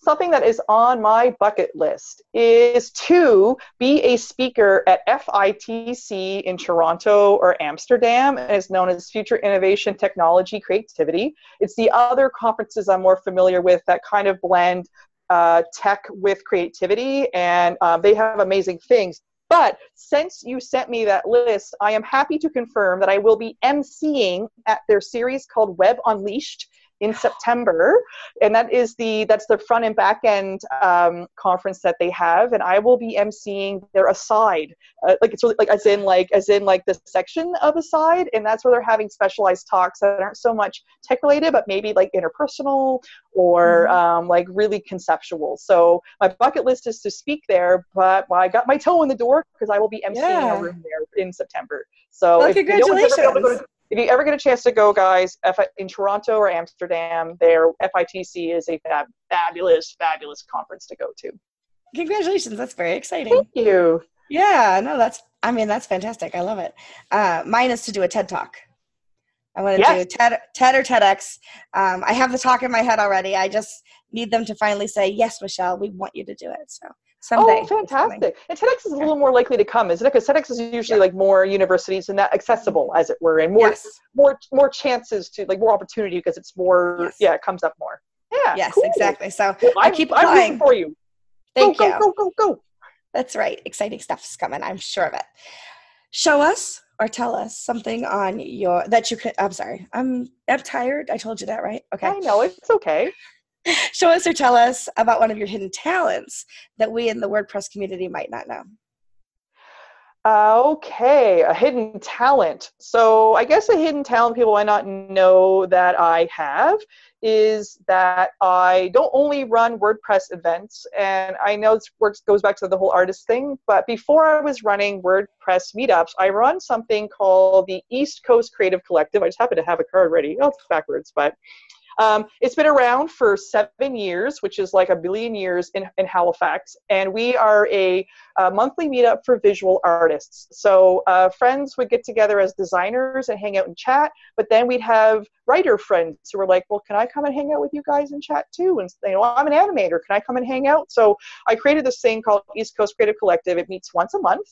Something that is on my bucket list is to be a speaker at FITC in Toronto or Amsterdam, and it's known as Future Innovation Technology Creativity. It's the other conferences I'm more familiar with that kind of blend uh, tech with creativity, and uh, they have amazing things. But since you sent me that list, I am happy to confirm that I will be emceeing at their series called Web Unleashed in September, and that is the that's the front and back end um, conference that they have, and I will be emceeing their aside, uh, like it's really like as in like as in like the section of aside, and that's where they're having specialized talks that aren't so much tech related, but maybe like interpersonal or mm-hmm. um, like really conceptual. So my bucket list is to speak there, but well, I got my toe in the door because I will be emceeing yeah. a room there in September. So well, congratulations. You if you ever get a chance to go, guys, in Toronto or Amsterdam, their FITC is a fab- fabulous, fabulous conference to go to. Congratulations! That's very exciting. Thank you. Yeah, no, that's. I mean, that's fantastic. I love it. Uh, mine is to do a TED talk. I want to yes. do TED, TED or TEDx. Um, I have the talk in my head already. I just need them to finally say, "Yes, Michelle, we want you to do it." So someday. Oh, fantastic! And TEDx is a little more likely to come, isn't it? Because TEDx is usually yeah. like more universities and that accessible, as it were, and more yes. more more chances to like more opportunity because it's more yes. yeah, it comes up more. Yeah. Yes, cool. exactly. So well, I keep applying I'm rooting for you. Thank go, you. Go, go, go, go. That's right. Exciting stuff's coming. I'm sure of it. Show us or tell us something on your that you could. I'm sorry. I'm I'm tired. I told you that, right? Okay. I know it's okay. show us or tell us about one of your hidden talents that we in the WordPress community might not know. Okay, a hidden talent. So I guess a hidden talent people might not know that I have is that I don't only run WordPress events, and I know this works goes back to the whole artist thing. But before I was running WordPress meetups, I run something called the East Coast Creative Collective. I just happen to have a card ready. Oh, it's backwards, but um, it's been around for seven years, which is like a billion years in, in Halifax, and we are a, a monthly meetup for visual artists. So uh, friends would get together as designers and hang out and chat, but then we'd have writer friends who were like, "Well, can I come and hang out with you guys and chat too?" And you know, I'm an animator. Can I come and hang out? So I created this thing called East Coast Creative Collective. It meets once a month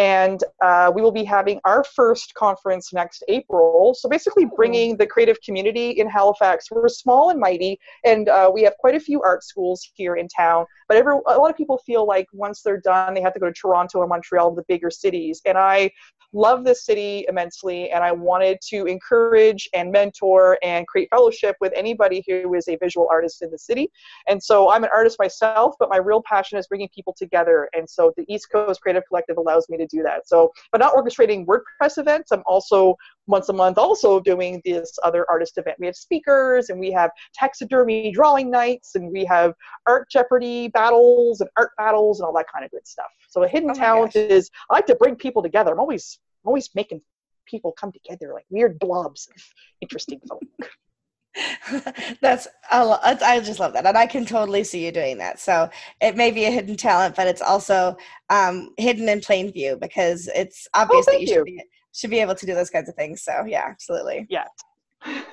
and uh, we will be having our first conference next April. So basically, bringing the creative community in Halifax. We're small and mighty, and uh, we have quite a few art schools here in town. But every, a lot of people feel like once they're done, they have to go to Toronto or Montreal, the bigger cities. And I love this city immensely, and I wanted to encourage and mentor and create fellowship with anybody who is a visual artist in the city. And so I'm an artist myself, but my real passion is bringing people together. And so the East Coast Creative Collective allows me to do that. So, but not orchestrating WordPress events, I'm also once a month also doing this other artist event. We have speakers and we have taxidermy drawing nights and we have art jeopardy battles and art battles and all that kind of good stuff. So a hidden oh talent gosh. is I like to bring people together. I'm always I'm always making people come together like weird blobs of interesting folk. That's I just love that, and I can totally see you doing that. So it may be a hidden talent, but it's also um, hidden in plain view because it's obvious oh, that you, you, should be should be able to do those kinds of things. So yeah, absolutely. Yeah.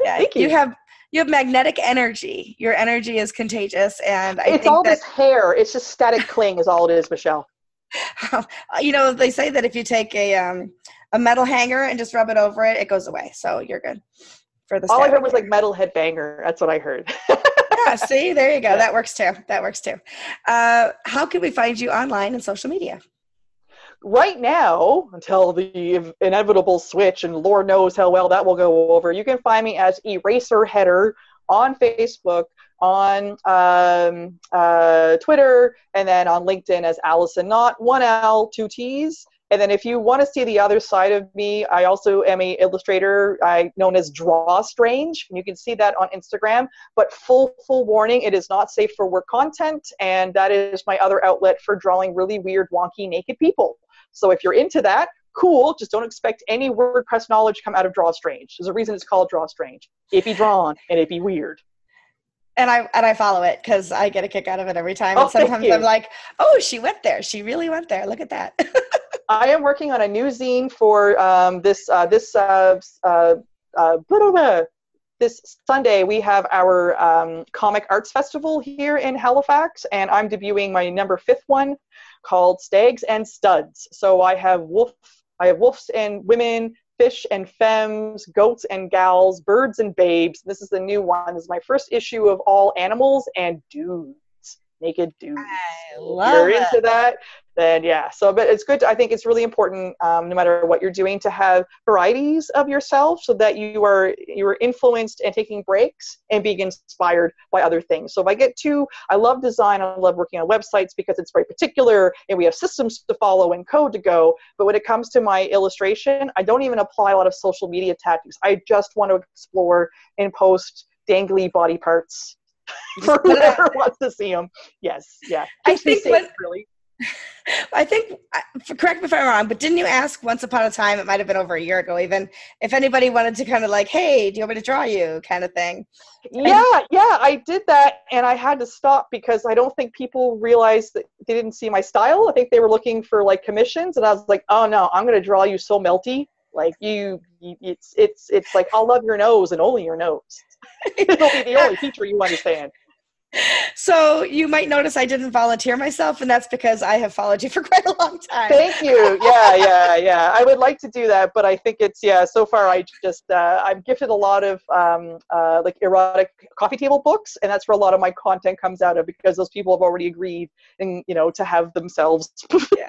Yeah. you. you have you have magnetic energy. Your energy is contagious, and I it's all that, this hair. It's just static cling, is all it is, Michelle. you know, they say that if you take a um, a metal hanger and just rub it over it, it goes away. So you're good for the. All I heard was like metal headbanger. That's what I heard. yeah, see, there you go. Yeah. That works too. That works too. Uh, how can we find you online and social media? Right now, until the inevitable switch, and Lord knows how well that will go over, you can find me as Eraser Header on Facebook, on um, uh, Twitter, and then on LinkedIn as Alison Nott, one L, two T's. And then if you want to see the other side of me, I also am a illustrator I known as Draw Strange. And You can see that on Instagram. But full full warning, it is not safe for work content, and that is my other outlet for drawing really weird, wonky, naked people. So if you're into that, cool. Just don't expect any WordPress knowledge come out of Draw Strange. There's a reason it's called Draw Strange. It be drawn and it be weird and I and I follow it because I get a kick out of it every time. Oh, and sometimes I'm like, oh, she went there. She really went there. Look at that. I am working on a new zine for um, this uh, this uh, uh, uh blah, blah, blah. this Sunday. We have our um, comic arts festival here in Halifax, and I'm debuting my number fifth one called Stags and Studs. So I have wolf, I have wolves and women, fish and femmes, goats and gals, birds and babes. This is the new one. This is my first issue of all animals and dudes naked dudes. I love if you're it. into that, then yeah. So, but it's good. To, I think it's really important, um, no matter what you're doing, to have varieties of yourself, so that you are you are influenced and taking breaks and being inspired by other things. So if I get too, I love design. I love working on websites because it's very particular, and we have systems to follow and code to go. But when it comes to my illustration, I don't even apply a lot of social media tactics. I just want to explore and post dangly body parts for whoever wants to see them. Yes, yeah. I think safe, really. I think, correct me if I'm wrong, but didn't you ask once upon a time, it might have been over a year ago even, if anybody wanted to kind of like, hey, do you want me to draw you kind of thing? Yeah, and- yeah, I did that and I had to stop because I don't think people realized that they didn't see my style. I think they were looking for like commissions and I was like, oh no, I'm going to draw you so melty. Like you, you, it's, it's, it's like, I'll love your nose and only your nose. It'll be the only feature you understand. So you might notice I didn't volunteer myself, and that's because I have followed you for quite a long time. Thank you. Yeah, yeah, yeah. I would like to do that, but I think it's yeah. So far, I just uh, I'm gifted a lot of um, uh, like erotic coffee table books, and that's where a lot of my content comes out of because those people have already agreed, and you know, to have themselves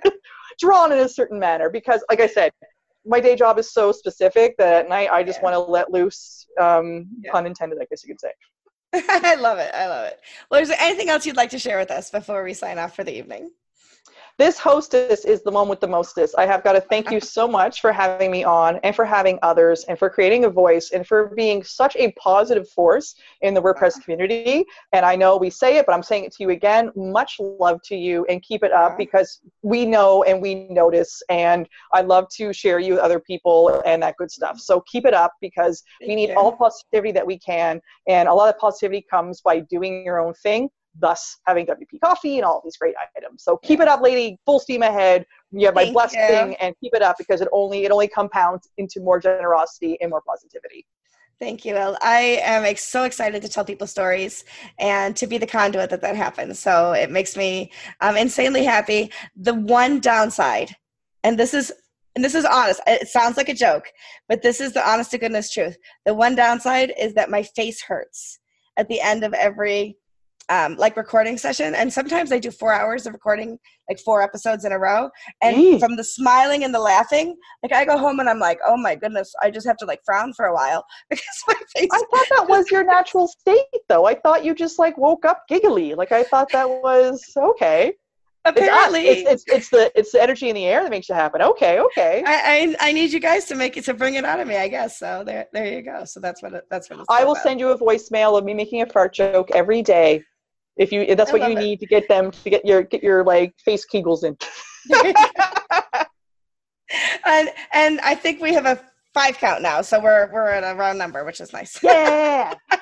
drawn in a certain manner. Because, like I said, my day job is so specific that at night I just yeah. want to let loose, um, yeah. pun intended, I guess you could say. I love it. I love it. Well, is there anything else you'd like to share with us before we sign off for the evening? This hostess is the one with the mostest. I have got to thank you so much for having me on and for having others and for creating a voice and for being such a positive force in the WordPress community. And I know we say it, but I'm saying it to you again. Much love to you and keep it up because we know and we notice. And I love to share you with other people and that good stuff. So keep it up because we need all positivity that we can. And a lot of positivity comes by doing your own thing thus having WP coffee and all these great items. So keep it up, lady. Full steam ahead. You have my Thank blessing you. and keep it up because it only it only compounds into more generosity and more positivity. Thank you. I am so excited to tell people stories and to be the conduit that that happens. So it makes me um, insanely happy. The one downside, and this is and this is honest. It sounds like a joke, but this is the honest to goodness truth. The one downside is that my face hurts at the end of every um, like recording session, and sometimes I do four hours of recording, like four episodes in a row. And Jeez. from the smiling and the laughing, like I go home and I'm like, oh my goodness, I just have to like frown for a while because my face. I thought that was your natural state, though. I thought you just like woke up giggly. Like I thought that was okay. It's apparently, it's, it's it's the it's the energy in the air that makes it happen. Okay, okay. I, I I need you guys to make it to bring it out of me, I guess. So there there you go. So that's what it, that's what it's I will about. send you a voicemail of me making a fart joke every day. If you if that's I what you it. need to get them to get your get your like face kegels in. and and I think we have a five count now, so we're we're at a round number, which is nice. Yeah.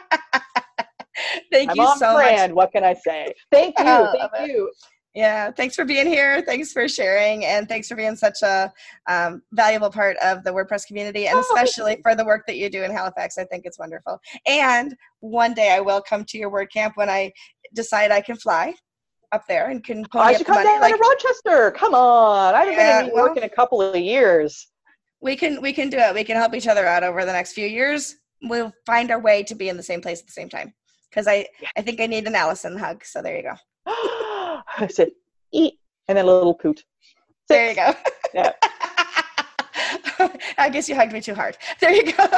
Thank I'm you on so much. What can I say? Thank you. Thank it. you. Yeah, thanks for being here. Thanks for sharing, and thanks for being such a um, valuable part of the WordPress community, and Oh, especially for the work that you do in Halifax. I think it's wonderful. And one day I will come to your WordCamp when I decide I can fly up there and can pony I should come money. down Like to Rochester. Come on. I haven't Yeah, been in New York well- in a couple of years. we can we can do it. We can help each other out over the next few years. We'll find our way to be in the same place at the same time. Because I I think I need an Alison hug. So there you go. I said, eat, and then a little poot. There you go. Yeah. I guess you hugged me too hard. There you go.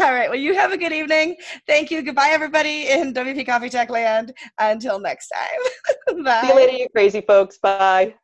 All right. Well, you have a good evening. Thank you. Goodbye, everybody in WP Coffee Tech Land. Until next time. Bye. See you later, you crazy folks. Bye.